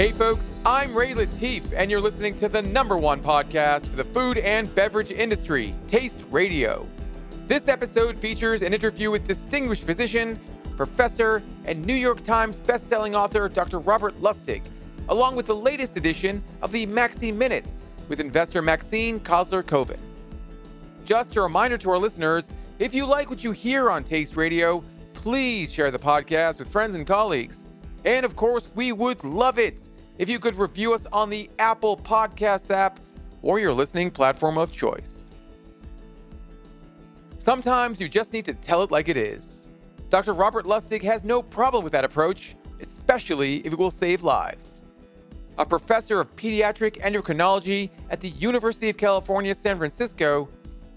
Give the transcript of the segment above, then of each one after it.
Hey folks, I'm Ray Latif, and you're listening to the number one podcast for the food and beverage industry, Taste Radio. This episode features an interview with distinguished physician, professor, and New York Times bestselling author Dr. Robert Lustig, along with the latest edition of the Maxi Minutes with investor Maxine Kozler Koven. Just a reminder to our listeners if you like what you hear on Taste Radio, please share the podcast with friends and colleagues. And of course, we would love it if you could review us on the Apple Podcasts app or your listening platform of choice. Sometimes you just need to tell it like it is. Dr. Robert Lustig has no problem with that approach, especially if it will save lives. A professor of pediatric endocrinology at the University of California, San Francisco,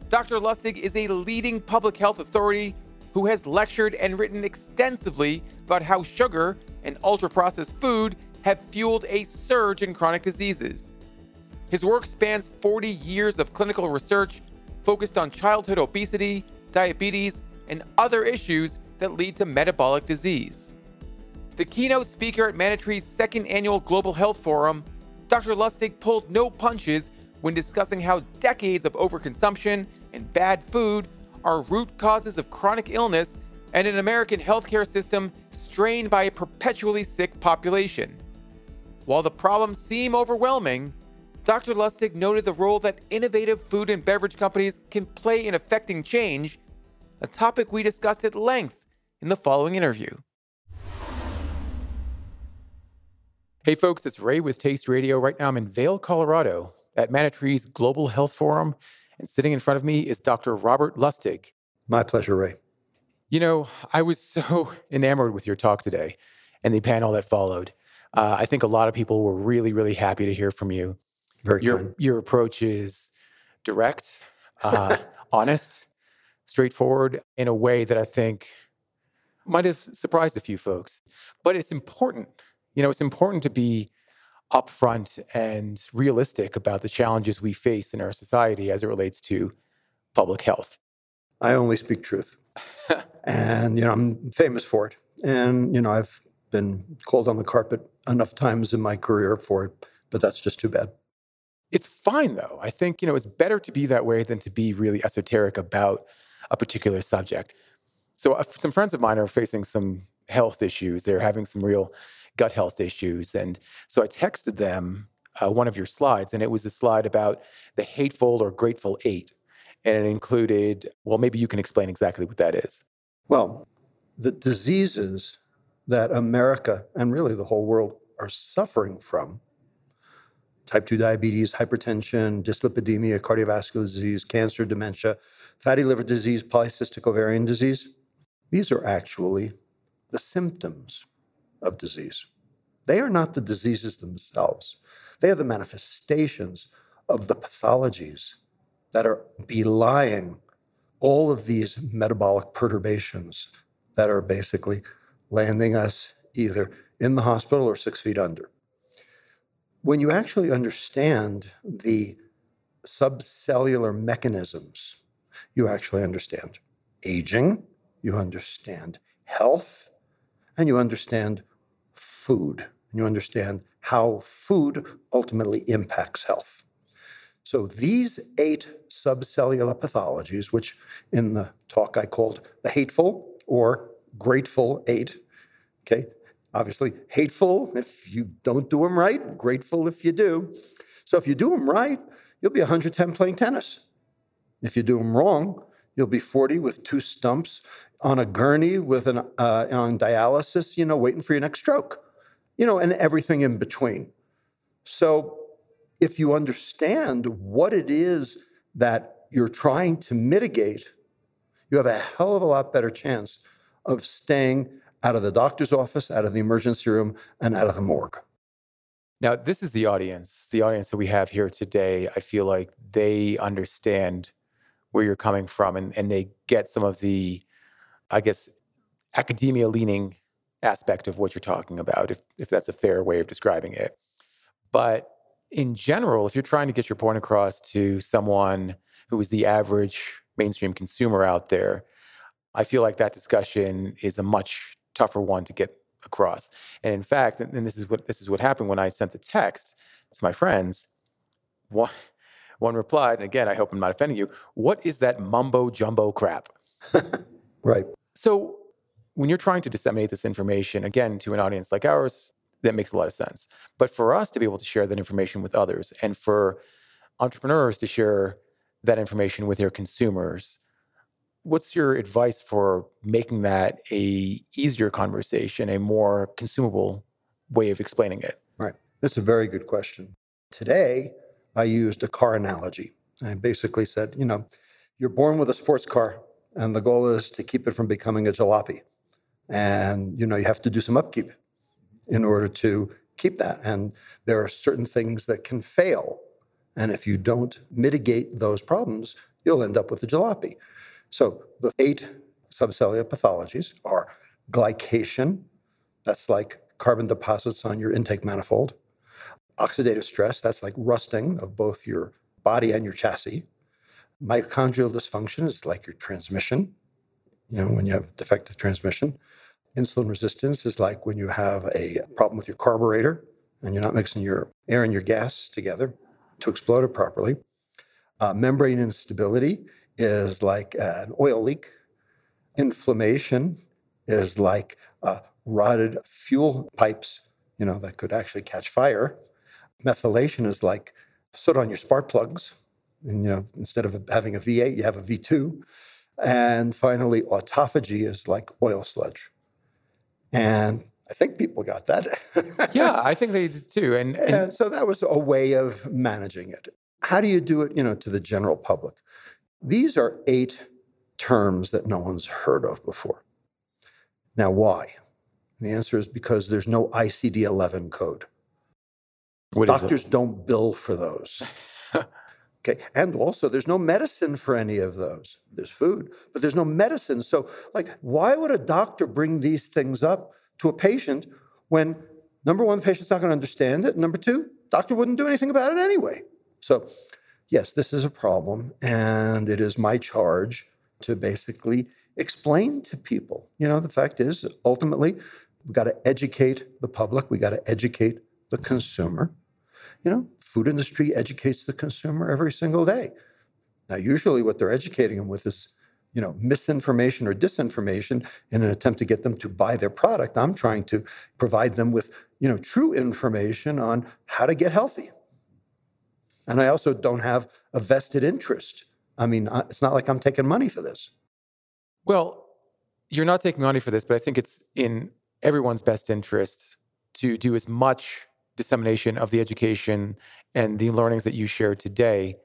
Dr. Lustig is a leading public health authority who has lectured and written extensively about how sugar and ultra processed food have fueled a surge in chronic diseases. His work spans 40 years of clinical research focused on childhood obesity, diabetes, and other issues that lead to metabolic disease. The keynote speaker at Manna-Tree's second annual Global Health Forum, Dr. Lustig pulled no punches when discussing how decades of overconsumption and bad food are root causes of chronic illness and an American healthcare system strained by a perpetually sick population. While the problems seem overwhelming, Dr. Lustig noted the role that innovative food and beverage companies can play in affecting change, a topic we discussed at length in the following interview. Hey folks, it's Ray with Taste Radio. Right now I'm in Vail, Colorado at Manna-Tree's Global Health Forum, and sitting in front of me is Dr. Robert Lustig. My pleasure, Ray. You know, I was so enamored with your talk today and the panel that followed. Uh, I think a lot of people were really, really happy to hear from you. Very your kind. your approach is direct, uh, honest, straightforward in a way that I think might have surprised a few folks. But it's important. You know, it's important to be upfront and realistic about the challenges we face in our society as it relates to public health. I only speak truth. and, you know, I'm famous for it. And, you know, I've been called on the carpet enough times in my career for it, but that's just too bad. It's fine though. I think, you know, it's better to be that way than to be really esoteric about a particular subject. So, uh, some friends of mine are facing some health issues. They're having some real gut health issues. And so I texted them uh, one of your slides, and it was the slide about the hateful or grateful eight. And it included, well, maybe you can explain exactly what that is. Well, the diseases that America and really the whole world are suffering from. Type 2 diabetes, hypertension, dyslipidemia, cardiovascular disease, cancer, dementia, fatty liver disease, polycystic ovarian disease. These are actually the symptoms of disease. They are not the diseases themselves, they are the manifestations of the pathologies that are belying all of these metabolic perturbations that are basically landing us either in the hospital or six feet under. When you actually understand the subcellular mechanisms, you actually understand aging, you understand health, and you understand food. And you understand how food ultimately impacts health. So these eight subcellular pathologies, which in the talk I called the hateful or grateful eight, okay, obviously hateful if you don't do them right, grateful if you do. So if you do them right, you'll be 110 playing tennis. If you do them wrong, you'll be 40 with two stumps on a gurney with an uh, on dialysis, you know, waiting for your next stroke, you know, and everything in between. So, if you understand what it is that you're trying to mitigate, you have a hell of a lot better chance of staying out of the doctor's office, out of the emergency room, and out of the morgue. Now, this is the audience, the audience that we have here today. I feel like they understand where you're coming from and, and they get some of the I guess, academia leaning aspect of what you're talking about, if, if that's a fair way of describing it. But in general, if you're trying to get your point across to someone who is the average mainstream consumer out there, I feel like that discussion is a much tougher one to get across. And in fact, and this is what this is what happened when I sent the text to my friends. One, one replied, and again, I hope I'm not offending you. What is that mumbo jumbo crap? right. So when you're trying to disseminate this information again to an audience like ours, that makes a lot of sense. But for us to be able to share that information with others, and for entrepreneurs to share that information with their consumers what's your advice for making that a easier conversation a more consumable way of explaining it? Right. That's a very good question. Today i used a car analogy. I basically said you know you're born with a sports car and the goal is to keep it from becoming a jalopy. And you know you have to do some upkeep in order to keep that. And there are certain things that can fail. And if you don't mitigate those problems you'll end up with a jalopy so the eight subcellular pathologies are glycation, that's like carbon deposits on your intake manifold, oxidative stress, that's like rusting of both your body and your chassis. Mitochondrial dysfunction is like your transmission, you know, when you have defective transmission. Insulin resistance is like when you have a problem with your carburetor and you're not mixing your air and your gas together to explode it properly. Uh, membrane instability is like an oil leak. Inflammation is like uh, rotted fuel pipes, you know, that could actually catch fire. Methylation is like soot on your spark plugs. And, you know, instead of having a V8, you have a V2. And finally, autophagy is like oil sludge. And I think people got that. yeah, I think they did too. And, and, and, so that was a way of managing it. How do you do it, you know, to the general public? These are eight terms that no one's heard of before. Now, why? And the answer is because there's no ICD 11 code. What Doctors don't bill for those. okay. And also, there's no medicine for any of those. There's food, but there's no medicine. So, like, why would a doctor bring these things up to a patient when, number one, the patient's not going to understand it? Number two, doctor wouldn't do anything about it anyway. So, yes, this is a problem, and it is my charge to basically explain to people. You know, the fact is, ultimately, we've got to educate the public, we got to educate the consumer. You know, food industry educates the consumer every single day. Now, usually what they're educating them with is, you know, misinformation or disinformation in an attempt to get them to buy their product. I'm trying to provide them with, you know, true information on how to get healthy. And I also don't have a vested interest. I mean, it's not like I'm taking money for this. Well, you're not taking money for this, but I think it's in everyone's best interest to do as much dissemination of the education and the learnings that you shared today.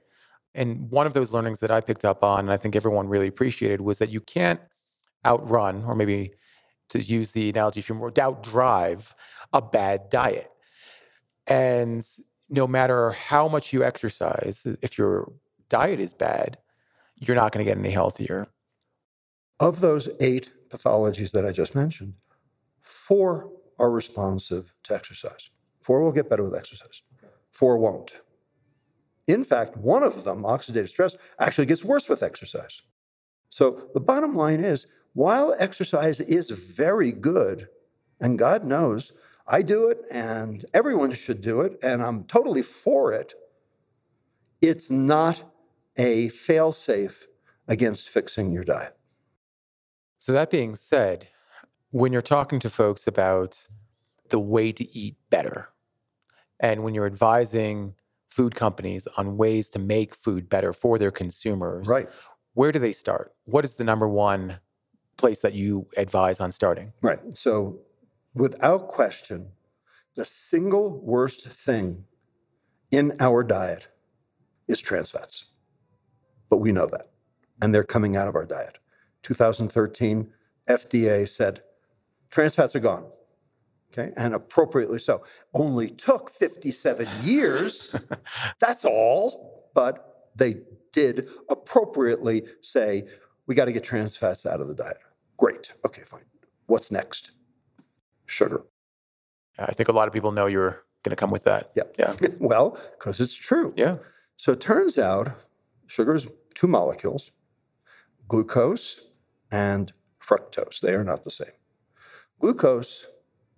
And one of those learnings that I picked up on, and I think everyone really appreciated, was that you can't outrun, or maybe to use the analogy from outdrive a bad diet. And no matter how much you exercise, if your diet is bad, you're not going to get any healthier. Of those eight pathologies that I just mentioned, four are responsive to exercise. Four will get better with exercise, four won't. In fact, one of them, oxidative stress, actually gets worse with exercise. So the bottom line is while exercise is very good, and God knows I do it and everyone should do it, and I'm totally for it. It's not a fail safe against fixing your diet. So, that being said, when you're talking to folks about the way to eat better, and when you're advising food companies on ways to make food better for their consumers, right. where do they start? What is the number one place that you advise on starting? Right. So, without question, the single worst thing in our diet is trans fats. But we know that. And they're coming out of our diet. 2013, FDA said trans fats are gone. Okay, and appropriately so. Only took 57 years. That's all. But they did appropriately say, we got to get trans fats out of the diet. Great. Okay, fine. What's next? Sugar. I think a lot of people know you're going to come with that. Yeah. Yeah. well, because it's true. Yeah. So it turns out sugar is two molecules glucose and fructose. They are not the same. Glucose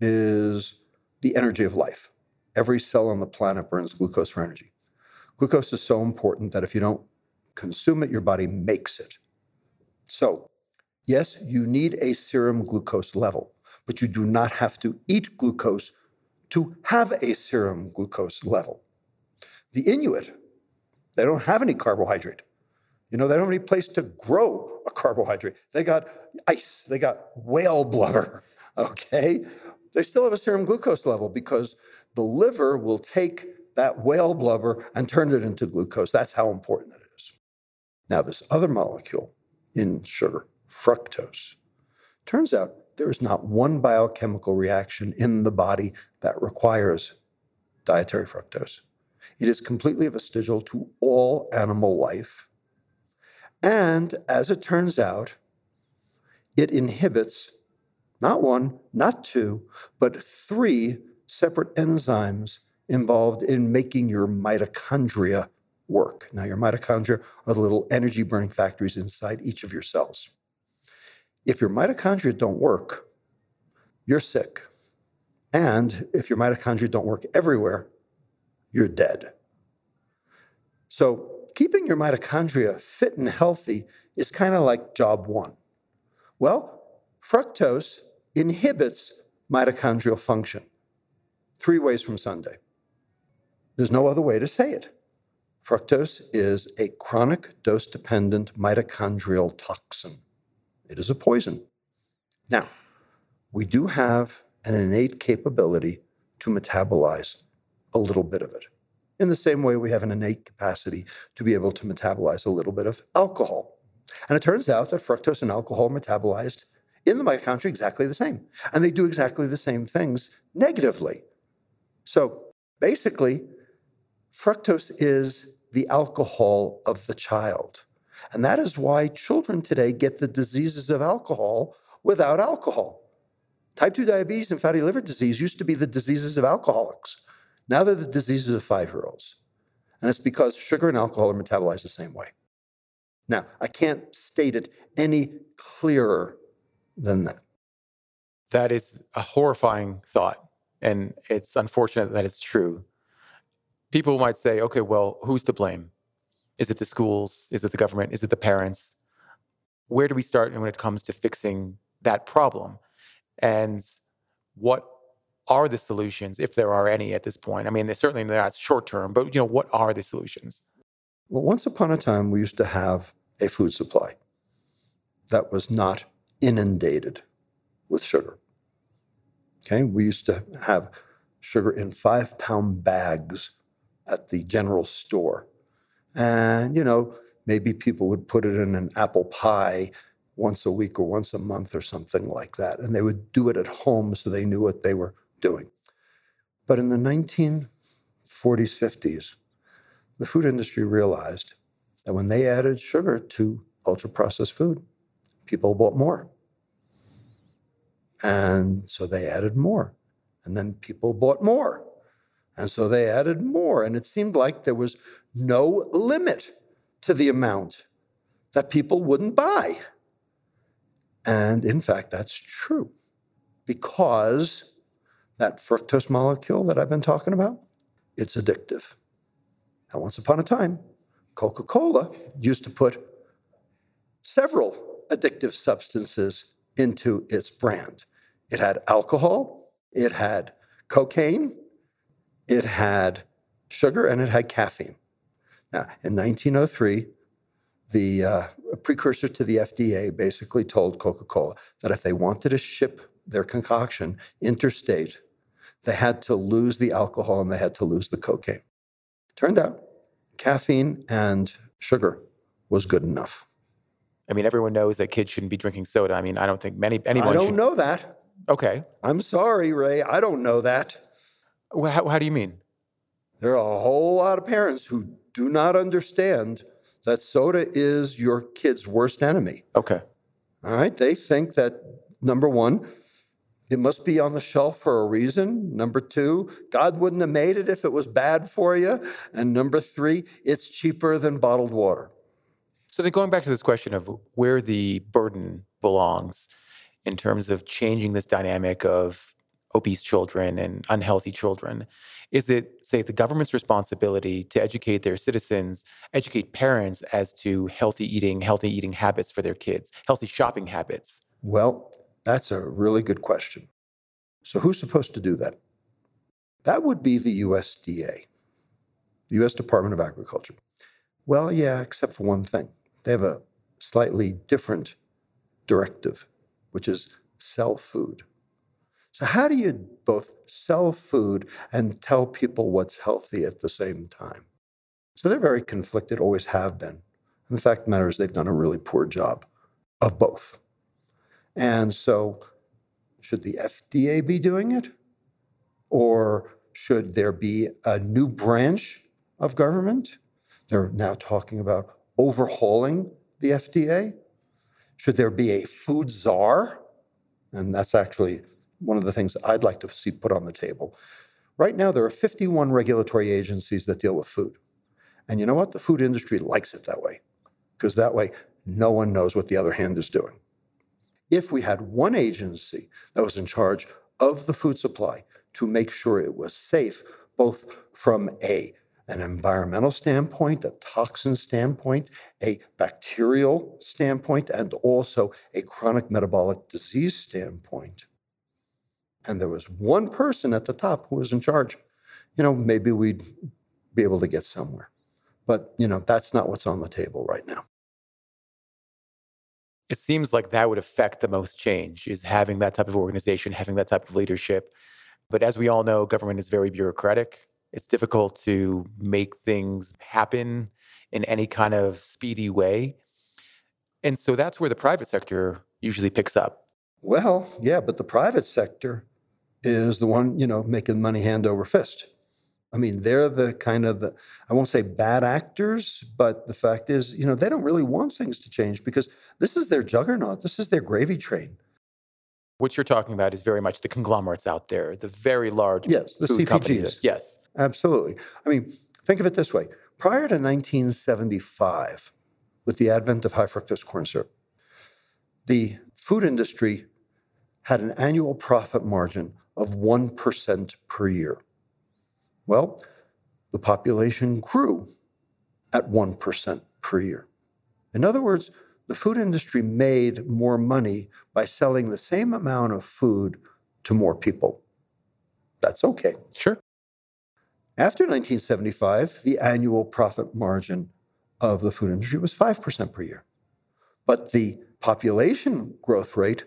is the energy of life. Every cell on the planet burns glucose for energy. Glucose is so important that if you don't consume it, your body makes it. So, yes, you need a serum glucose level, but you do not have to eat glucose to have a serum glucose level. The Inuit, they don't have any carbohydrate. You know, they don't have any place to grow a carbohydrate. They got ice, they got whale blubber, okay? They still have a serum glucose level because the liver will take that whale blubber and turn it into glucose. That's how important it is. Now, this other molecule in sugar, fructose, turns out there is not one biochemical reaction in the body that requires dietary fructose. It is completely vestigial to all animal life. And as it turns out, it inhibits not one, not two, but three separate enzymes involved in making your mitochondria work. Now, your mitochondria are the little energy burning factories inside each of your cells. If your mitochondria don't work, you're sick. And if your mitochondria don't work everywhere, you're dead. So, keeping your mitochondria fit and healthy is kind of like job one. Well, fructose inhibits mitochondrial function three ways from Sunday. There's no other way to say it. Fructose is a chronic dose dependent mitochondrial toxin. It is a poison. Now, we do have an innate capability to metabolize a little bit of it. In the same way, we have an innate capacity to be able to metabolize a little bit of alcohol. And it turns out that fructose and alcohol are metabolized in the mitochondria exactly the same. And they do exactly the same things negatively. So basically, fructose is the alcohol of the child. And that is why children today get the diseases of alcohol without alcohol. Type 2 diabetes and fatty liver disease used to be the diseases of alcoholics. Now they're the diseases of five year olds. And it's because sugar and alcohol are metabolized the same way. Now, I can't state it any clearer than that. That is a horrifying thought. And it's unfortunate that it's true. People might say, okay, well, who's to blame? Is it the schools? Is it the government? Is it the parents? Where do we start when it comes to fixing that problem? And what are the solutions, if there are any at this point? I mean, they're certainly not short term, but you know, what are the solutions? Well, once upon a time, we used to have a food supply that was not inundated with sugar. Okay, we used to have sugar in five pound bags at the general store. And, you know, maybe people would put it in an apple pie once a week or once a month or something like that. And they would do it at home so they knew what they were doing. But in the 1940s, 50s, the food industry realized that when they added sugar to ultra processed food, people bought more. And so they added more. And then people bought more. And so they added more. And it seemed like there was no limit to the amount that people wouldn't buy. And in fact, that's true because that fructose molecule that I've been talking about, it's addictive. Now, once upon a time, Coca Cola used to put several addictive substances into its brand. It had alcohol, it had cocaine, it had sugar, and it had caffeine. Now, in 1903, the uh, precursor to the FDA basically told Coca Cola that if they wanted to ship their concoction interstate, they had to lose the alcohol and they had to lose the cocaine. Turned out caffeine and sugar was good enough. I mean, everyone knows that kids shouldn't be drinking soda. I mean, I don't think many anyone. I don't should... know that. Okay. I'm sorry, Ray. I don't know that. How, how do you mean? There are a whole lot of parents who do not understand that soda is your kid's worst enemy. Okay. All right. They think that number one, it must be on the shelf for a reason. Number two, God wouldn't have made it if it was bad for you. And number three, it's cheaper than bottled water. So then going back to this question of where the burden belongs, in terms of changing this dynamic of obese children and unhealthy children? Is it, say, the government's responsibility to educate their citizens, educate parents as to healthy eating, healthy eating habits for their kids, healthy shopping habits? Well, that's a really good question. So, who's supposed to do that? That would be the USDA, the US Department of Agriculture. Well, yeah, except for one thing. They have a slightly different directive, which is sell food. So, how do you both sell food and tell people what's healthy at the same time? So, they're very conflicted, always have been. And the fact of the matter is, they've done a really poor job of both. And so, should the FDA be doing it? Or should there be a new branch of government? They're now talking about overhauling the FDA. Should there be a food czar? And that's actually one of the things I'd like to see put on the table. Right now, there are 51 regulatory agencies that deal with food. And you know what? The food industry likes it that way, because that way, no one knows what the other hand is doing. If we had one agency that was in charge of the food supply to make sure it was safe, both from a an environmental standpoint, a toxin standpoint, a bacterial standpoint, and also a chronic metabolic disease standpoint. And there was one person at the top who was in charge. You know, maybe we'd be able to get somewhere. But, you know, that's not what's on the table right now. It seems like that would affect the most change is having that type of organization, having that type of leadership. But as we all know, government is very bureaucratic. It's difficult to make things happen in any kind of speedy way. And so that's where the private sector usually picks up. Well, yeah, but the private sector is the one, you know, making money hand over fist. I mean, they're the kind of the, I won't say bad actors, but the fact is, you know, they don't really want things to change because this is their juggernaut. This is their gravy train. What you're talking about is very much the conglomerates out there, the very large yes, the CPGs. companies. Yes, absolutely. I mean, think of it this way: prior to 1975, with the advent of high fructose corn syrup, the food industry had an annual profit margin of 1% per year. Well, the population grew at 1% per year. In other words, the food industry made more money by selling the same amount of food to more people. That's okay. Sure. After 1975, the annual profit margin of the food industry was 5% per year. But the population growth rate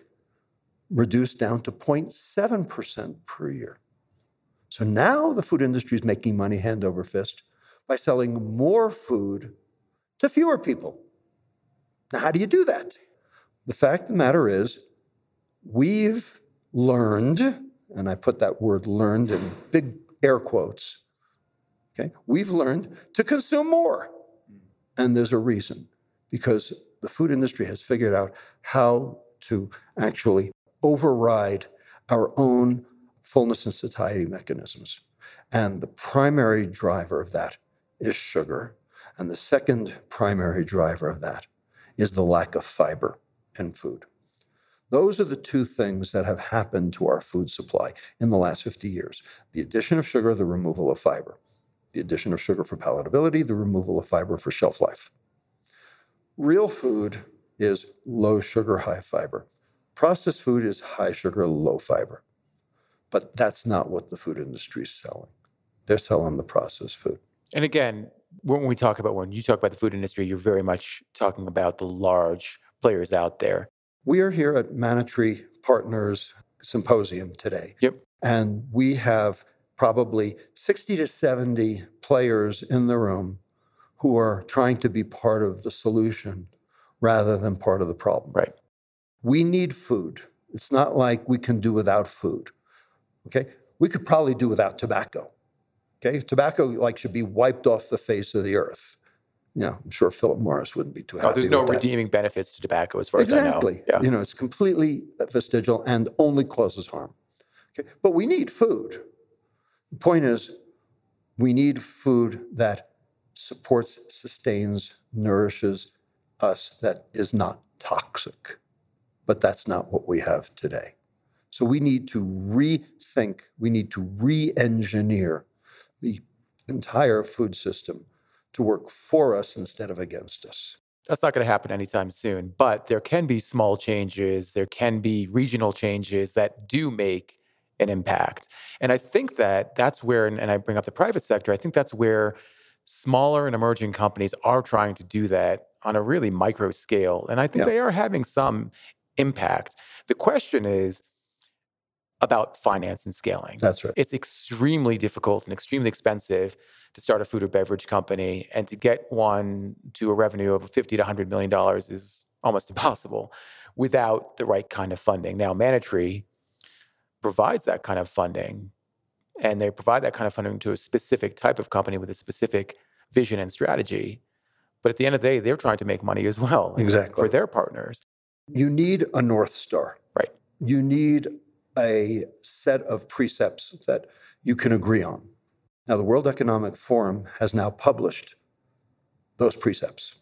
reduced down to 0.7% per year. So now the food industry is making money hand over fist by selling more food to fewer people. Now, how do you do that? The fact of the matter is, we've learned, and I put that word learned in big air quotes, okay? We've learned to consume more. And there's a reason, because the food industry has figured out how to actually override our own fullness and satiety mechanisms. And the primary driver of that is sugar. And the second primary driver of that is the lack of fiber in food. Those are the two things that have happened to our food supply in the last 50 years the addition of sugar, the removal of fiber. The addition of sugar for palatability, the removal of fiber for shelf life. Real food is low sugar, high fiber. Processed food is high sugar, low fiber. But that's not what the food industry is selling. They're selling the processed food. And again, when we talk about when you talk about the food industry, you're very much talking about the large players out there. We are here at Manna-Tree Partners Symposium today. Yep. And we have probably 60 to 70 players in the room who are trying to be part of the solution rather than part of the problem. Right. We need food. It's not like we can do without food. Okay? We could probably do without tobacco. Okay, tobacco like should be wiped off the face of the earth. Yeah, I'm sure Philip Morris wouldn't be too happy. Oh, there's no with that. redeeming benefits to tobacco as far exactly. as I know. Yeah. You know, it's completely vestigial and only causes harm. Okay, but we need food. The point is, we need food that supports, sustains, nourishes us, that is not toxic. But that's not what we have today. So we need to rethink, we need to re engineer the entire food system to work for us instead of against us. That's not going to happen anytime soon, but there can be small changes, there can be regional changes that do make an impact. And I think that that's where, and I bring up the private sector, I think that's where smaller and emerging companies are trying to do that on a really micro scale. And I think yeah. they are having some impact. The question is, about finance and scaling. That's right. It's extremely difficult and extremely expensive to start a food or beverage company, and to get one to a revenue of 50 to 100 million dollars is almost impossible without the right kind of funding. Now, Manna-Tree provides that kind of funding, and they provide that kind of funding to a specific type of company with a specific vision and strategy. But at the end of the day, they're trying to make money as well exactly. for their partners. You need a North Star. Right. You need a set of precepts that you can agree on. Now, the World Economic Forum has now published those precepts,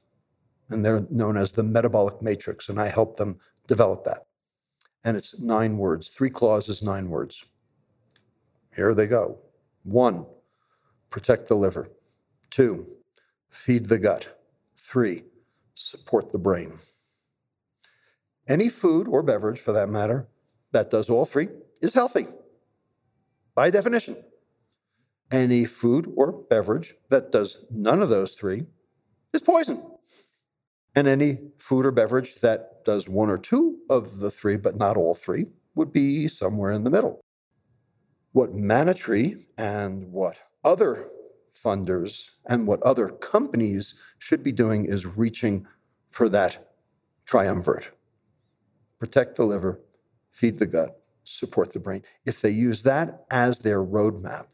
and they're known as the metabolic matrix, and I helped them develop that. And it's nine words, three clauses, nine words. Here they go. One, protect the liver. Two, feed the gut. Three, support the brain. Any food or beverage, for that matter, that does all three is healthy by definition. Any food or beverage that does none of those three is poison. And any food or beverage that does one or two of the three, but not all three, would be somewhere in the middle. What Manna-Tree and what other funders and what other companies should be doing is reaching for that triumvirate protect the liver, feed the gut, support the brain. If they use that as their roadmap,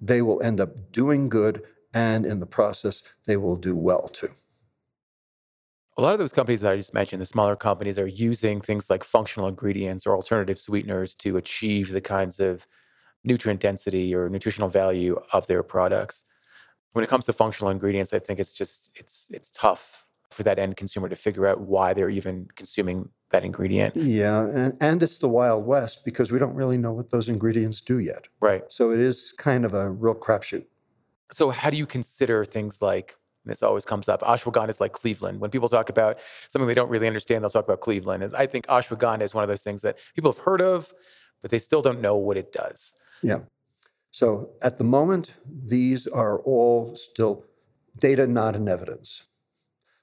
they will end up doing good, and in the process, they will do well too. A lot of those companies that I just mentioned, the smaller companies, are using things like functional ingredients or alternative sweeteners to achieve the kinds of nutrient density or nutritional value of their products. When it comes to functional ingredients, I think it's just it's it's tough for that end consumer to figure out why they're even consuming that ingredient. Yeah, and, and it's the Wild West because we don't really know what those ingredients do yet. Right. So it is kind of a real crapshoot. So how do you consider things like this always comes up. Ashwagandha is like Cleveland. When people talk about something they don't really understand, they'll talk about Cleveland. And I think ashwagandha is one of those things that people have heard of, but they still don't know what it does. Yeah. So at the moment, these are all still data, not in evidence.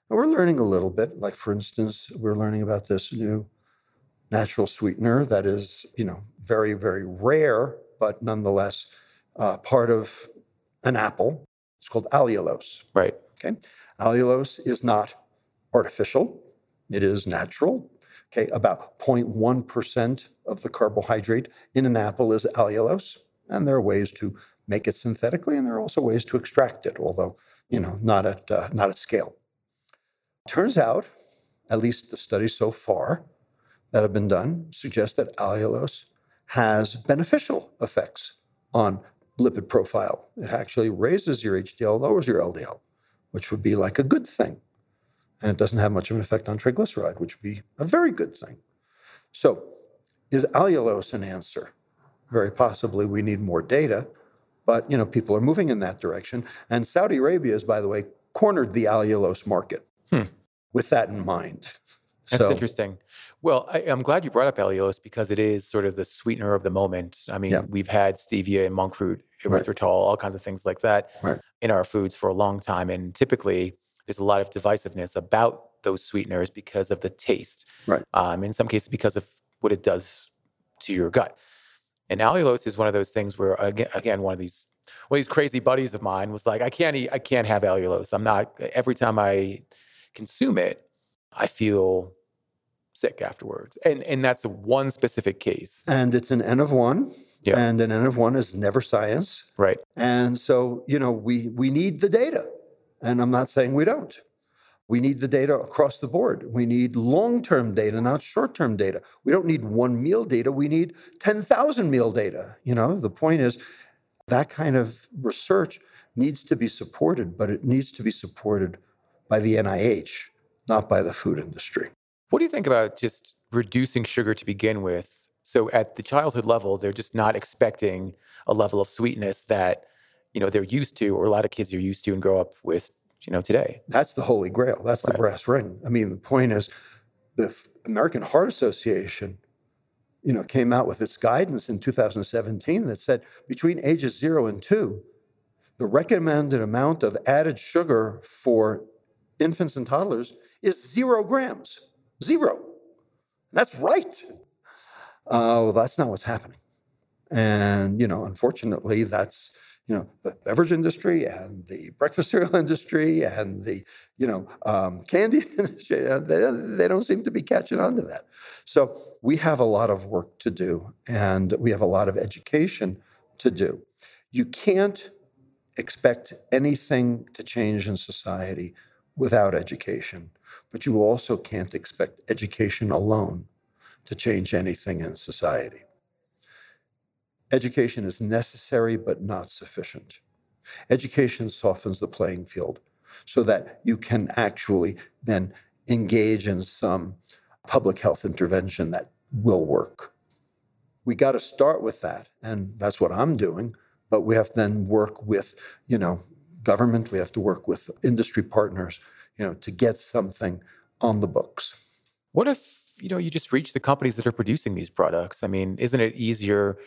And we're learning a little bit. Like, for instance, we're learning about this new natural sweetener that is, you know, very, very rare, but nonetheless uh, part of an apple. It's called allulose. Right. Okay. Allulose is not artificial, it is natural. Okay. About 0.1% of the carbohydrate in an apple is allulose. And there are ways to make it synthetically, and there are also ways to extract it, although, you know, not at, uh, not at scale. Turns out, at least the studies so far that have been done, suggest that allulose has beneficial effects on lipid profile. It actually raises your HDL, lowers your LDL, which would be like a good thing. And it doesn't have much of an effect on triglyceride, which would be a very good thing. So, is allulose an answer? Very possibly we need more data, but you know people are moving in that direction. And Saudi Arabia has, by the way, cornered the allulose market. Hmm with that in mind. That's so, interesting. Well, I, am glad you brought up allulose because it is sort of the sweetener of the moment. I mean, yeah. we've had stevia and monk fruit, erythritol, right. all kinds of things like that right. in our foods for a long time. And typically, there's a lot of divisiveness about those sweeteners because of the taste. Right. Um, in some cases, because of what it does to your gut. And allulose is one of those things where, again, again one of these one of these crazy buddies of mine was like, I can't eat, I can't have allulose. I'm not. Every time I consume it, I feel sick afterwards. And and that's one specific case. And it's an N of one. Yeah. And an N of one is never science. Right. And so, you know, we we need the data. And I'm not saying we don't. We need the data across the board. We need long term data, not short term data. We don't need one meal data. We need 10,000 meal data. You know, the point is that kind of research needs to be supported, but it needs to be supported by the NIH, not by the food industry. What do you think about just reducing sugar to begin with So at the childhood level, they're just not expecting a level of sweetness that you know they're used to, or a lot of kids are used to and grow up with you know today. That's the holy grail. That's the right. brass ring. I mean, the point is, the American Heart Association, you know, came out with its guidance in 2017 that said between ages zero and two, the recommended amount of added sugar for infants and toddlers is zero grams. Zero. That's right. Uh, well, that's not what's happening. And, you know, unfortunately, that's, you know, the beverage industry and the breakfast cereal industry and the, you know, um, candy industry, they, they don't seem to be catching on to that. So we have a lot of work to do and we have a lot of education to do. You can't expect anything to change in society without education, but you also can't expect education alone to change anything in society. Education is necessary but not sufficient. Education softens the playing field so that you can actually then engage in some public health intervention that will work. We got to start with that, and that's what I'm doing but we have to then work with, you know, government, we have to work with industry partners, you know, to get something on the books. What if, you know, you just reach the companies that are producing these products? I mean, isn't it easier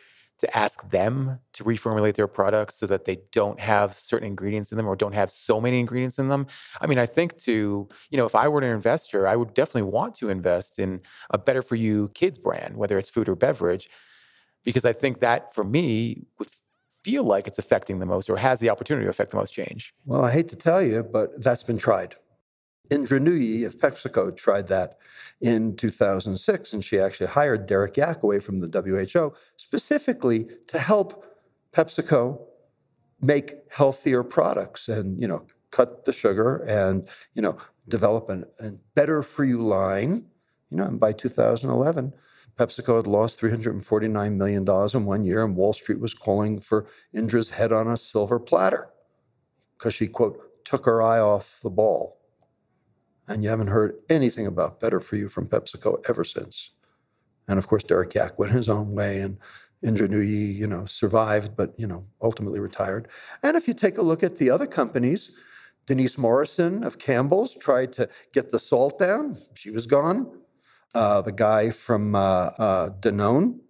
to ask them to reformulate their products so that they don't have certain ingredients in them or don't have so many ingredients in them. I mean, I think to, you know, if I were an investor, I would definitely want to invest in a better for you kids brand, whether it's food or beverage, because I think that for me would feel like it's affecting the most or has the opportunity to affect the most change? Well, I hate to tell you, but that's been tried. Indra Nooyi of PepsiCo tried that in 2006, and she actually hired Derek Yach away from the WHO specifically to help PepsiCo make healthier products and you know cut the sugar and you know develop a better for you line. You know, and by 2011, PepsiCo had lost $349 million in one year, and Wall Street was calling for Indra's head on a silver platter because she, quote, took her eye off the ball. And you haven't heard anything about Better For You from PepsiCo ever since. And of course, Derek Yach went his own way, and Indra Nooyi, you know, survived, but, you know, ultimately retired. And if you take a look at the other companies, Denise Morrison of Campbell's tried to get the salt down. She was gone uh, the guy from uh, uh, Danone.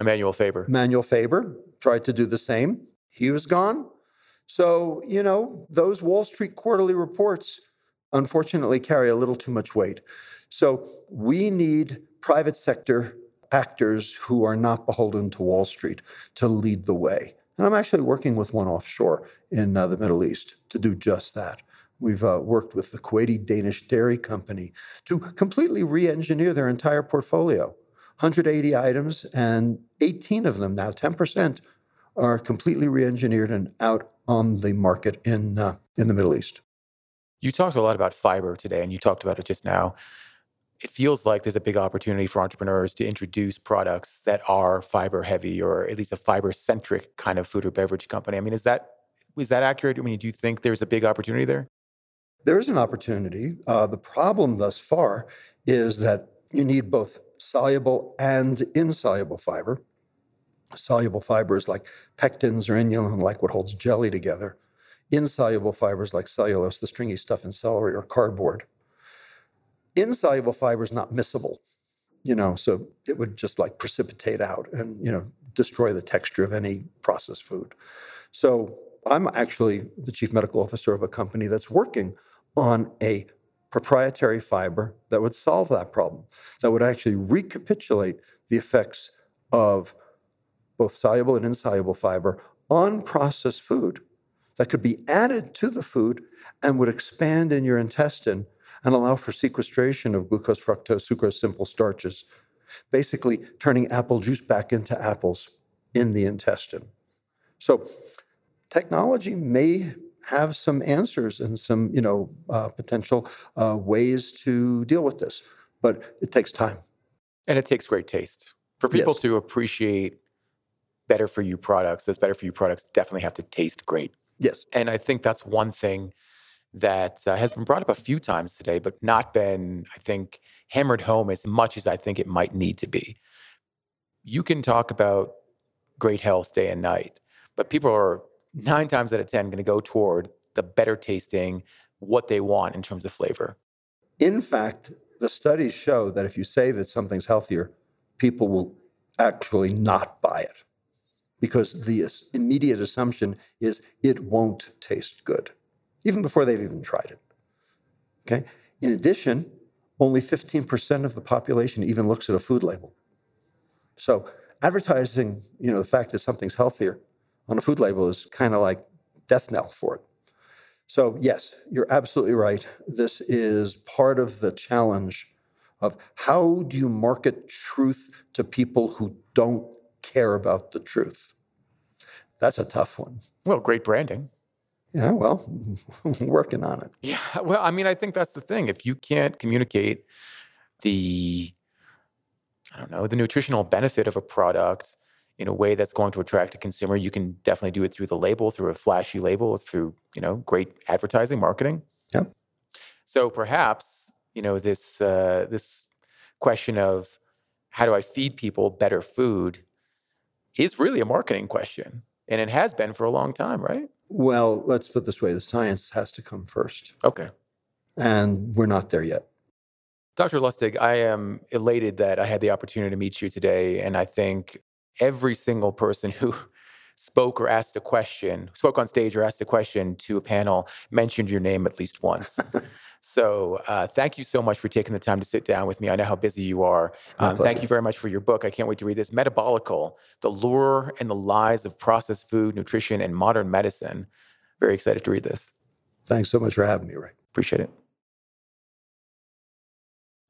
Emmanuel Faber. Emmanuel Faber tried to do the same. He was gone. So, you know, those Wall Street quarterly reports unfortunately carry a little too much weight. So, we need private sector actors who are not beholden to Wall Street to lead the way. And I'm actually working with one offshore in uh, the Middle East to do just that. We've uh, worked with the Kuwaiti Danish Dairy Company to completely re engineer their entire portfolio 180 items, and 18 of them, now 10%, are completely re engineered and out on the market in, uh, in the Middle East. You talked a lot about fiber today, and you talked about it just now. It feels like there's a big opportunity for entrepreneurs to introduce products that are fiber heavy or at least a fiber centric kind of food or beverage company. I mean, is that is that accurate? I mean, do you think there's a big opportunity there? There is an opportunity. Uh, the problem thus far is that you need both soluble and insoluble fiber. Soluble fibers like pectins or inulin, like what holds jelly together. Insoluble fibers like cellulose, the stringy stuff in celery, or cardboard. Insoluble fiber is not miscible, you know, so it would just like precipitate out and, you know, destroy the texture of any processed food. So I'm actually the chief medical officer of a company that's working on a proprietary fiber that would solve that problem, that would actually recapitulate the effects of both soluble and insoluble fiber on processed food that could be added to the food and would expand in your intestine and allow for sequestration of glucose, fructose, sucrose, simple starches, basically turning apple juice back into apples in the intestine. So, technology may have some answers and some, you know, uh, potential uh, ways to deal with this. But it takes time. And it takes great taste. For people yes. to appreciate better for you products, those better for you products definitely have to taste great. Yes. And I think that's one thing that uh, has been brought up a few times today, but not been, I think, hammered home as much as I think it might need to be. you can talk about great health day and night, but people are nine times out of 10 going to go toward the better tasting, what they want in terms of flavor. In fact, the studies show that if you say that something's healthier, people will actually not buy it because the immediate assumption is it won't taste good, even before they've even tried it. Okay? In addition, only 15% of the population even looks at a food label. So advertising, you know, the fact that something's healthier on a food label is kind of like death knell for it. So yes, you're absolutely right. This is part of the challenge of how do you market truth to people who don't care about the truth? That's a tough one. Well, great branding. Yeah, well, working on it. Yeah, well, I mean, I think that's the thing. If you can't communicate the, I don't know, the nutritional benefit of a product in a way that's going to attract a consumer, you can definitely do it through the label, through a flashy label, through you know, great advertising, marketing. Yep. So perhaps you know this uh, this question of how do I feed people better food is really a marketing question, and it has been for a long time, right? Well, let's put this way the science has to come first. Okay. And we're not there yet. Dr. Lustig, I am elated that I had the opportunity to meet you today. And I think every single person who spoke or asked a question, spoke on stage or asked a question to a panel, mentioned your name at least once. so uh, thank you so much for taking the time to sit down with me. I know how busy you are. Um, thank you very much for your book. I can't wait to read this Metabolical The Lure and the Lies of Processed Food, Nutrition, and Modern Medicine. Very excited to read this. Thanks so much for having me, Ray. Appreciate it.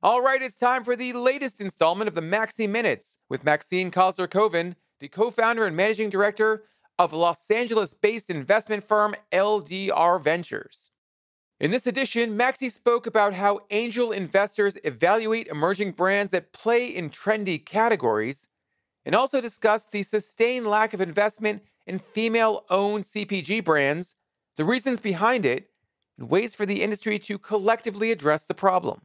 All right, it's time for the latest installment of the Maxi Minutes with Maxine Kozler Koven the co founder and managing director of Los Angeles based investment firm LDR Ventures. In this edition, Maxi spoke about how angel investors evaluate emerging brands that play in trendy categories, and also discussed the sustained lack of investment in female owned CPG brands, the reasons behind it, and ways for the industry to collectively address the problem.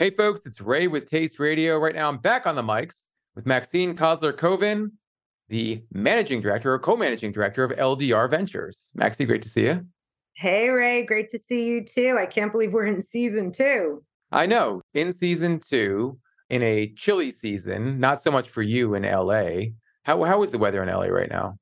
Hey, folks, it's Ray with Taste Radio. Right now, I'm back on the mics with Maxine Kozler Koven, the managing director or co managing director of LDR Ventures. Maxie, great to see you. Hey, Ray, great to see you too. I can't believe we're in season two. I know, in season two, in a chilly season, not so much for you in LA. How, how is the weather in LA right now?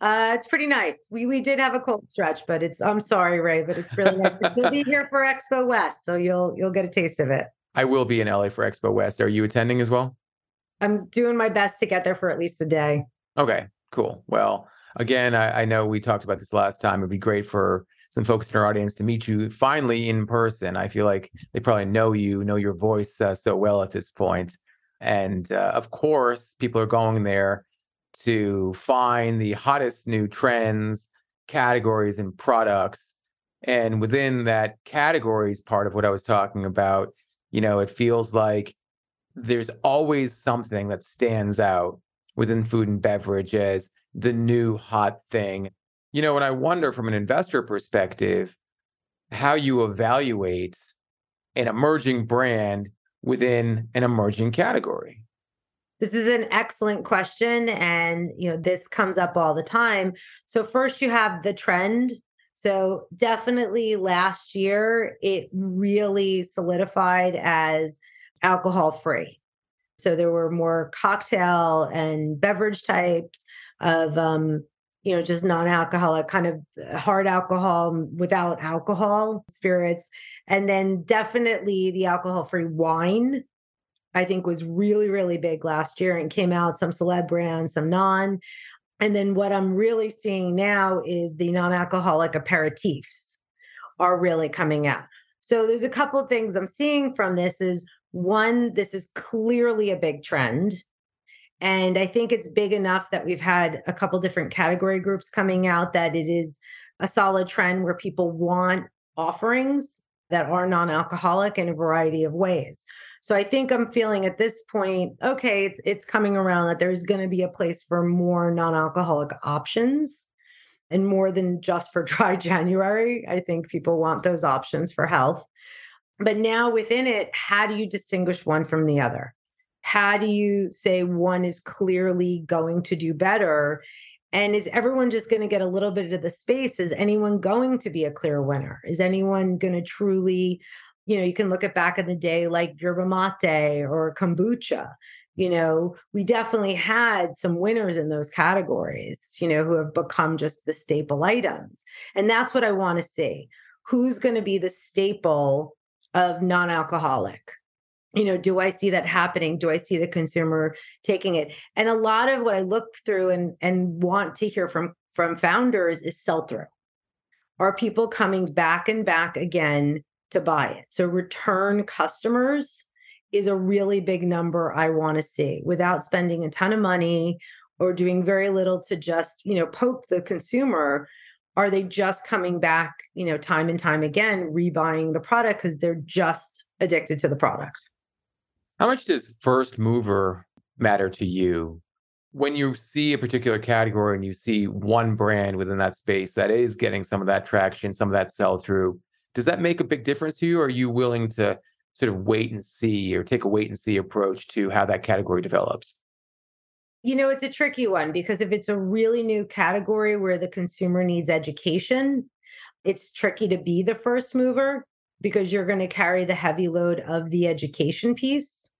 Uh, it's pretty nice. We we did have a cold stretch, but it's I'm sorry, Ray, but it's really nice. But you'll be here for Expo West, so you'll you'll get a taste of it. I will be in LA for Expo West. Are you attending as well? I'm doing my best to get there for at least a day. Okay, cool. Well, again, I, I know we talked about this last time. It'd be great for some folks in our audience to meet you finally in person. I feel like they probably know you, know your voice uh, so well at this point. And uh, of course, people are going there to find the hottest new trends, categories, and products. And within that categories part of what I was talking about, you know, it feels like there's always something that stands out within food and beverage as the new hot thing. You know, and I wonder from an investor perspective how you evaluate an emerging brand within an emerging category. This is an excellent question. And, you know, this comes up all the time. So, first, you have the trend. So, definitely last year, it really solidified as alcohol free. So, there were more cocktail and beverage types of, um, you know, just non alcoholic, kind of hard alcohol without alcohol spirits. And then definitely the alcohol free wine I think was really, really big last year and came out some celeb brands, some non. And then what I'm really seeing now is the non alcoholic aperitifs are really coming out. So there's a couple of things I'm seeing from this is one, this is clearly a big trend. And I think it's big enough that we've had a couple different category groups coming out that it is a solid trend where people want offerings that are non alcoholic in a variety of ways. So I think I'm feeling at this point, okay, it's it's coming around that there's going to be a place for more non-alcoholic options and more than just for dry January. I think people want those options for health. But now within it, how do you distinguish one from the other? How do you say one is clearly going to do better? And is everyone just going to get a little bit of the space? Is anyone going to be a clear winner? Is anyone going to truly, you know, you can look at back in the day like yerba mate or kombucha. You know, we definitely had some winners in those categories, you know, who have become just the staple items. And that's what I want to see. Who's going to be the staple of non alcoholic? you know do i see that happening do i see the consumer taking it and a lot of what i look through and and want to hear from from founders is sell through are people coming back and back again to buy it. So return customers is a really big number i want to see without spending a ton of money or doing very little to just you know poke the consumer. Are they just coming back you know time and time again rebuying the product because they're just addicted to the product? How much does first mover matter to you? When you see a particular category and you see one brand within that space that is getting some of that traction, some of that sell through? Does that make a big difference to you? Or are you willing to sort of wait and see or take a wait and see approach to how that category develops? You know, it's a tricky one because if it's a really new category where the consumer needs education, it's tricky to be the first mover because you're going to carry the heavy load of the education piece.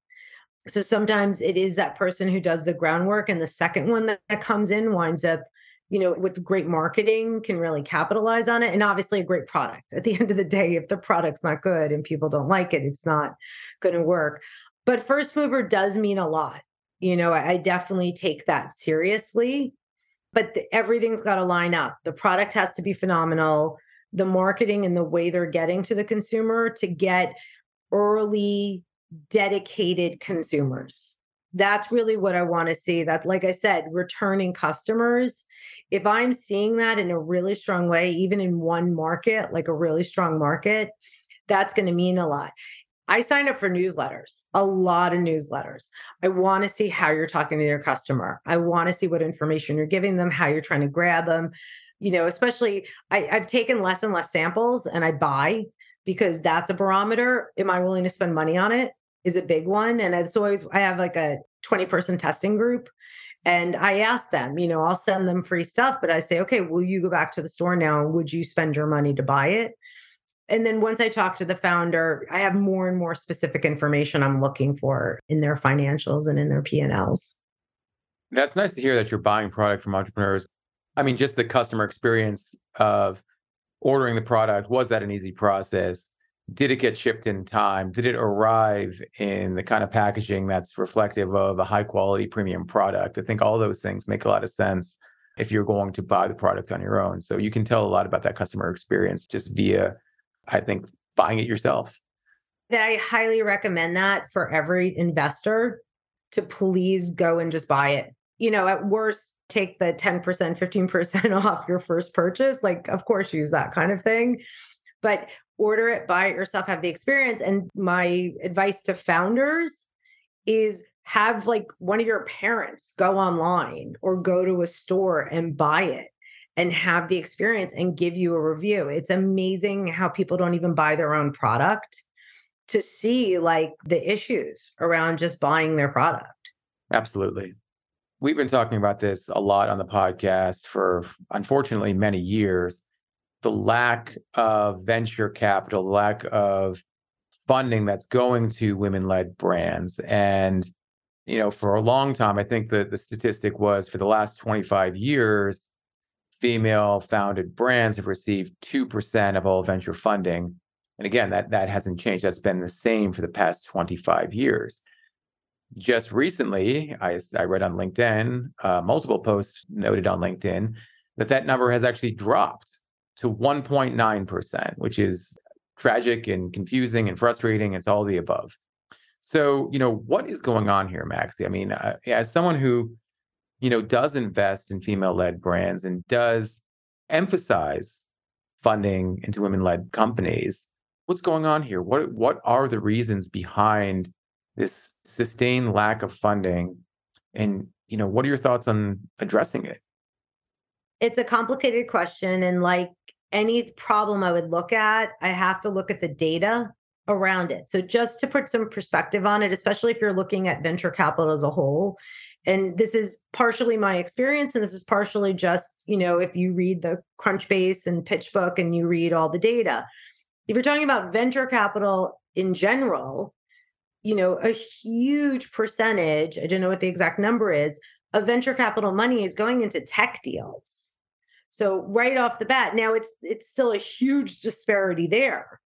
So sometimes it is that person who does the groundwork, and the second one that, comes in winds up, you know, with great marketing can really capitalize on it. And obviously, a great product. At the end of the day, if the product's not good and people don't like it, it's not going to work. But first mover does mean a lot. You know, I, I definitely take that seriously, but the, everything's got to line up. The product has to be phenomenal. The marketing and the way they're getting to the consumer to get early dedicated consumers. That's really what I want to see. That, like I said, returning customers. If I'm seeing that in a really strong way, even in one market, like a really strong market, that's going to mean a lot. I sign up for newsletters, a lot of newsletters. I want to see how you're talking to your customer. I want to see what information you're giving them, how you're trying to grab them. You know, especially I, I've taken less and less samples and I buy because that's a barometer. Am I willing to spend money on it? Is a big one. And it's always, I have like a 20 person testing group. And I ask them, you know, I'll send them free stuff, but I say, okay, will you go back to the store now? Would you spend your money to buy it? And then once I talk to the founder, I have more and more specific information I'm looking for in their financials and in their P&Ls. That's nice to hear that you're buying product from entrepreneurs. I mean, just the customer experience of ordering the product was that an easy process did it get shipped in time? Did it arrive in the kind of packaging that's reflective of a high quality premium product? I think all those things make a lot of sense if you're going to buy the product on your own. So you can tell a lot about that customer experience just via i think buying it yourself. That i highly recommend that for every investor to please go and just buy it. You know at worst take the 10% 15% off your first purchase. Like of course use that kind of thing. But order it buy it yourself have the experience. And my advice to founders is have like one of your parents go online or go to a store and buy it and have the experience and give you a review. It's amazing how people don't even buy their own product to see like the issues around just buying their product. Absolutely. We've been talking about this a lot on the podcast for unfortunately many years the lack of venture capital the lack of funding that's going to women led brands. And you know for a long time i think that the statistic was for the last 25 years female founded brands have received 2% of all venture funding. And again that that hasn't changed. That's been the same for the past 25 years. Just recently, I, I read on LinkedIn, uh, multiple posts noted on LinkedIn that that number has actually dropped to 1.9%, which is tragic and confusing and frustrating. It's all the above. So, you know, what is going on here, Maxie? I mean, uh, as someone who, you know, does invest in female-led brands and does emphasize funding into women-led companies, what's going on here? What what are the reasons behind this sustained lack of funding and you know what are your thoughts on addressing it it's a complicated question and like any problem i would look at i have to look at the data around it. So, just to put some perspective on it, especially if you're looking at venture capital as a whole, and this is partially my experience, and this is partially just, you know, if you read the Crunchbase and PitchBook and you read all the data. If you're talking about venture capital in general, you know, a huge percentage, I don't know what the exact number is, of venture capital money is going into tech deals. So right off the bat, now it's it's still a huge disparity there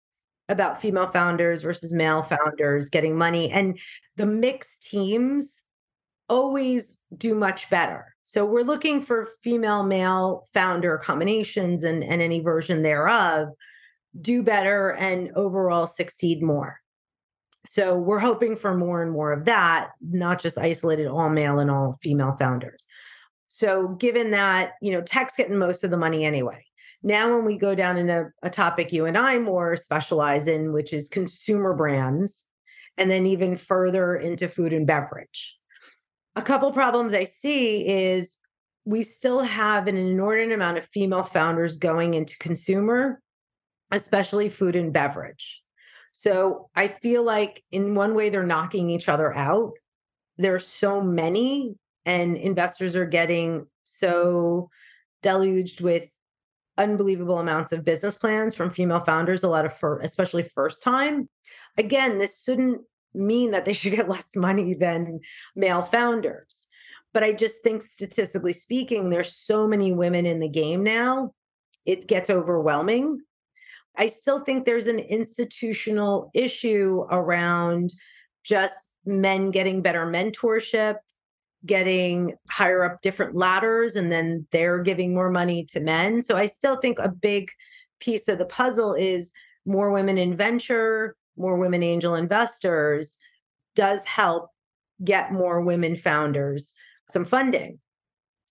about female founders versus male founders getting money. And the mixed teams always do much better. So we're looking for female male founder combinations and, and any version thereof do better and overall succeed more. So we're hoping for more and more of that, not just isolated all male and all female founders. So given that, you know, tech's getting most of the money anyway. Now, when we go down in a, a topic you and I more specialize in, which is consumer brands, and then even further into food and beverage. A couple problems I see is we still have an inordinate amount of female founders going into consumer, especially food and beverage. So I feel like in one way they're knocking each other out. There's so many, and investors are getting so deluged with unbelievable amounts of business plans from female founders, a lot of, especially first time. Again, this shouldn't mean that they should get less money than male founders. But I just think statistically speaking, there's so many women in the game now, it gets overwhelming. I still think there's an institutional issue around just men getting better mentorship getting higher up different ladders and then they're giving more money to men. So I still think a big piece of the puzzle is more women in venture, more women angel investors does help get more women founders some funding.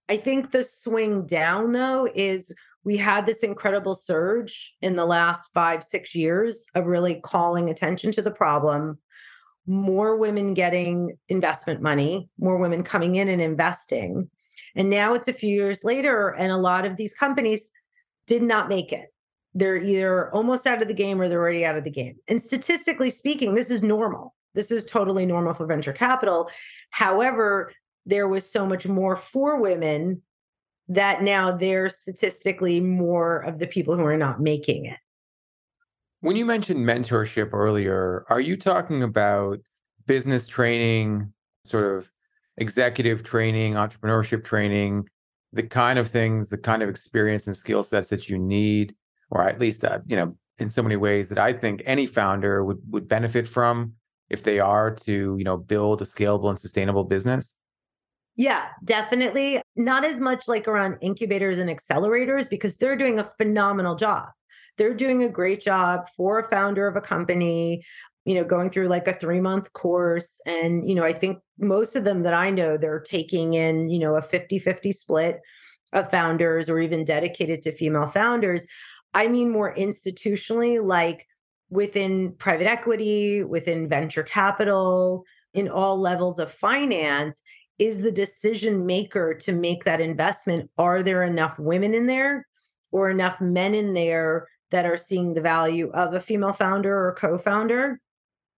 I think the swing down though is we had this incredible surge in the last five, six years of really calling attention to the problem more women getting investment money, more women coming in and investing. And now it's a few years later, and a lot of these companies did not make it. They're either almost out of the game or they're already out of the game. And statistically speaking, this is normal. This is totally normal for venture capital. However, there was so much more for women that now they're statistically more of the people who are not making it. When you mentioned mentorship earlier, are you talking about business training, sort of executive training, entrepreneurship training, the kind of things, the kind of experience and skill sets that you need, or at least, uh, you know, in so many ways that I think any founder would would benefit from if they are to, you know, build a scalable and sustainable business? Yeah, definitely. Not as much like around incubators and accelerators because they're doing a phenomenal job they're doing a great job for a founder of a company you know going through like a 3 month course. And you know i think most of them that i know they're taking in you know a 50-50 split of founders or even dedicated to female founders. I mean more institutionally like within private equity within venture capital in all levels of finance is the decision maker to make that investment are there enough women in there or enough men in there that are seeing the value of a female founder or co-founder.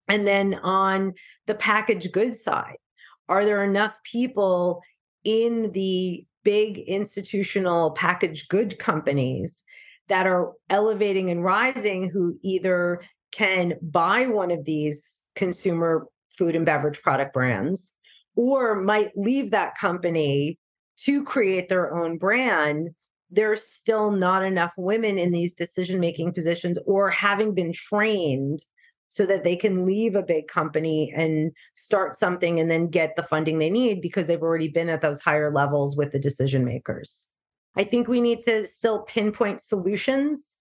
And then on the packaged goods side are there enough people in the big institutional packaged good companies that are elevating and rising who either can buy one of these consumer food and beverage product brands or might leave that company to create their own brand there's still not enough women in these decision making positions or having been trained so that they can leave a big company and start something and then get the funding they need because they've already been at those higher levels with the decision makers. I think we need to still pinpoint solutions.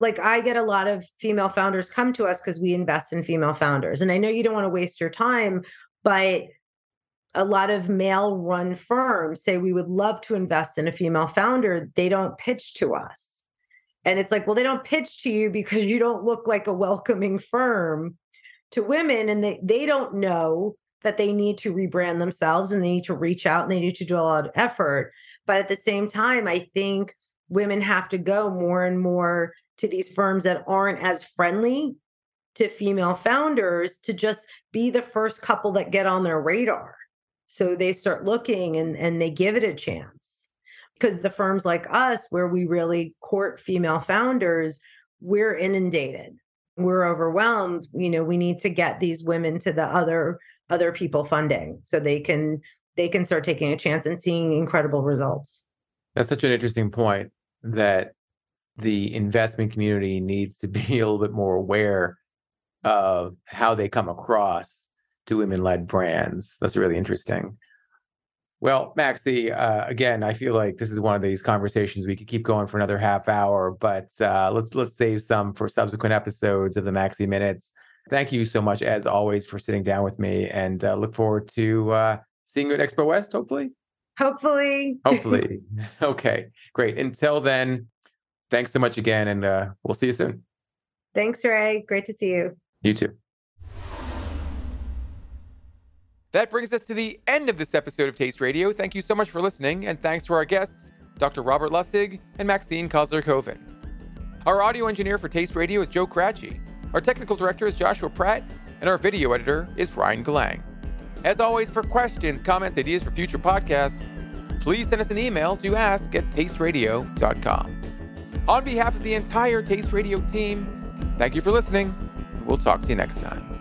Like I get a lot of female founders come to us because we invest in female founders. And I know you don't want to waste your time, but a lot of male run firms say we would love to invest in a female founder. They don't pitch to us. And it's like well they don't pitch to you because you don't look like a welcoming firm to women and they they don't know that they need to rebrand themselves and they need to reach out and they need to do a lot of effort. But at the same time i think women have to go more and more to these firms that aren't as friendly to female founders to just be the first couple that get on their radar. So they start looking and, and they give it a chance. Because the firms like us, where we really court female founders, we're inundated. We're overwhelmed. You know, we need to get these women to the other other people funding so they can they can start taking a chance and seeing incredible results. That's such an interesting point that the investment community needs to be a little bit more aware of how they come across to women led brands. That's really interesting. Well, Maxie, uh, again, I feel like this is one of these conversations we could keep going for another half hour, but uh, let's let's save some for subsequent episodes of the Maxie Minutes. Thank you so much, as always, for sitting down with me, and uh, look forward to uh, seeing you at Expo West. Hopefully. Hopefully. Hopefully. okay, great. Until then, thanks so much again, and uh, we'll see you soon. Thanks, Ray. Great to see you. You too. That brings us to the end of this episode of Taste Radio. Thank you so much for listening, and thanks to our guests, Dr. Robert Lustig and Maxine Kozler Koven. Our audio engineer for Taste Radio is Joe Cratchy. Our technical director is Joshua Pratt, and our video editor is Ryan Galang. As always, for questions, comments, ideas for future podcasts, please send us an email to ask at tasteradio.com. On behalf of the entire Taste Radio team, thank you for listening. We'll talk to you next time.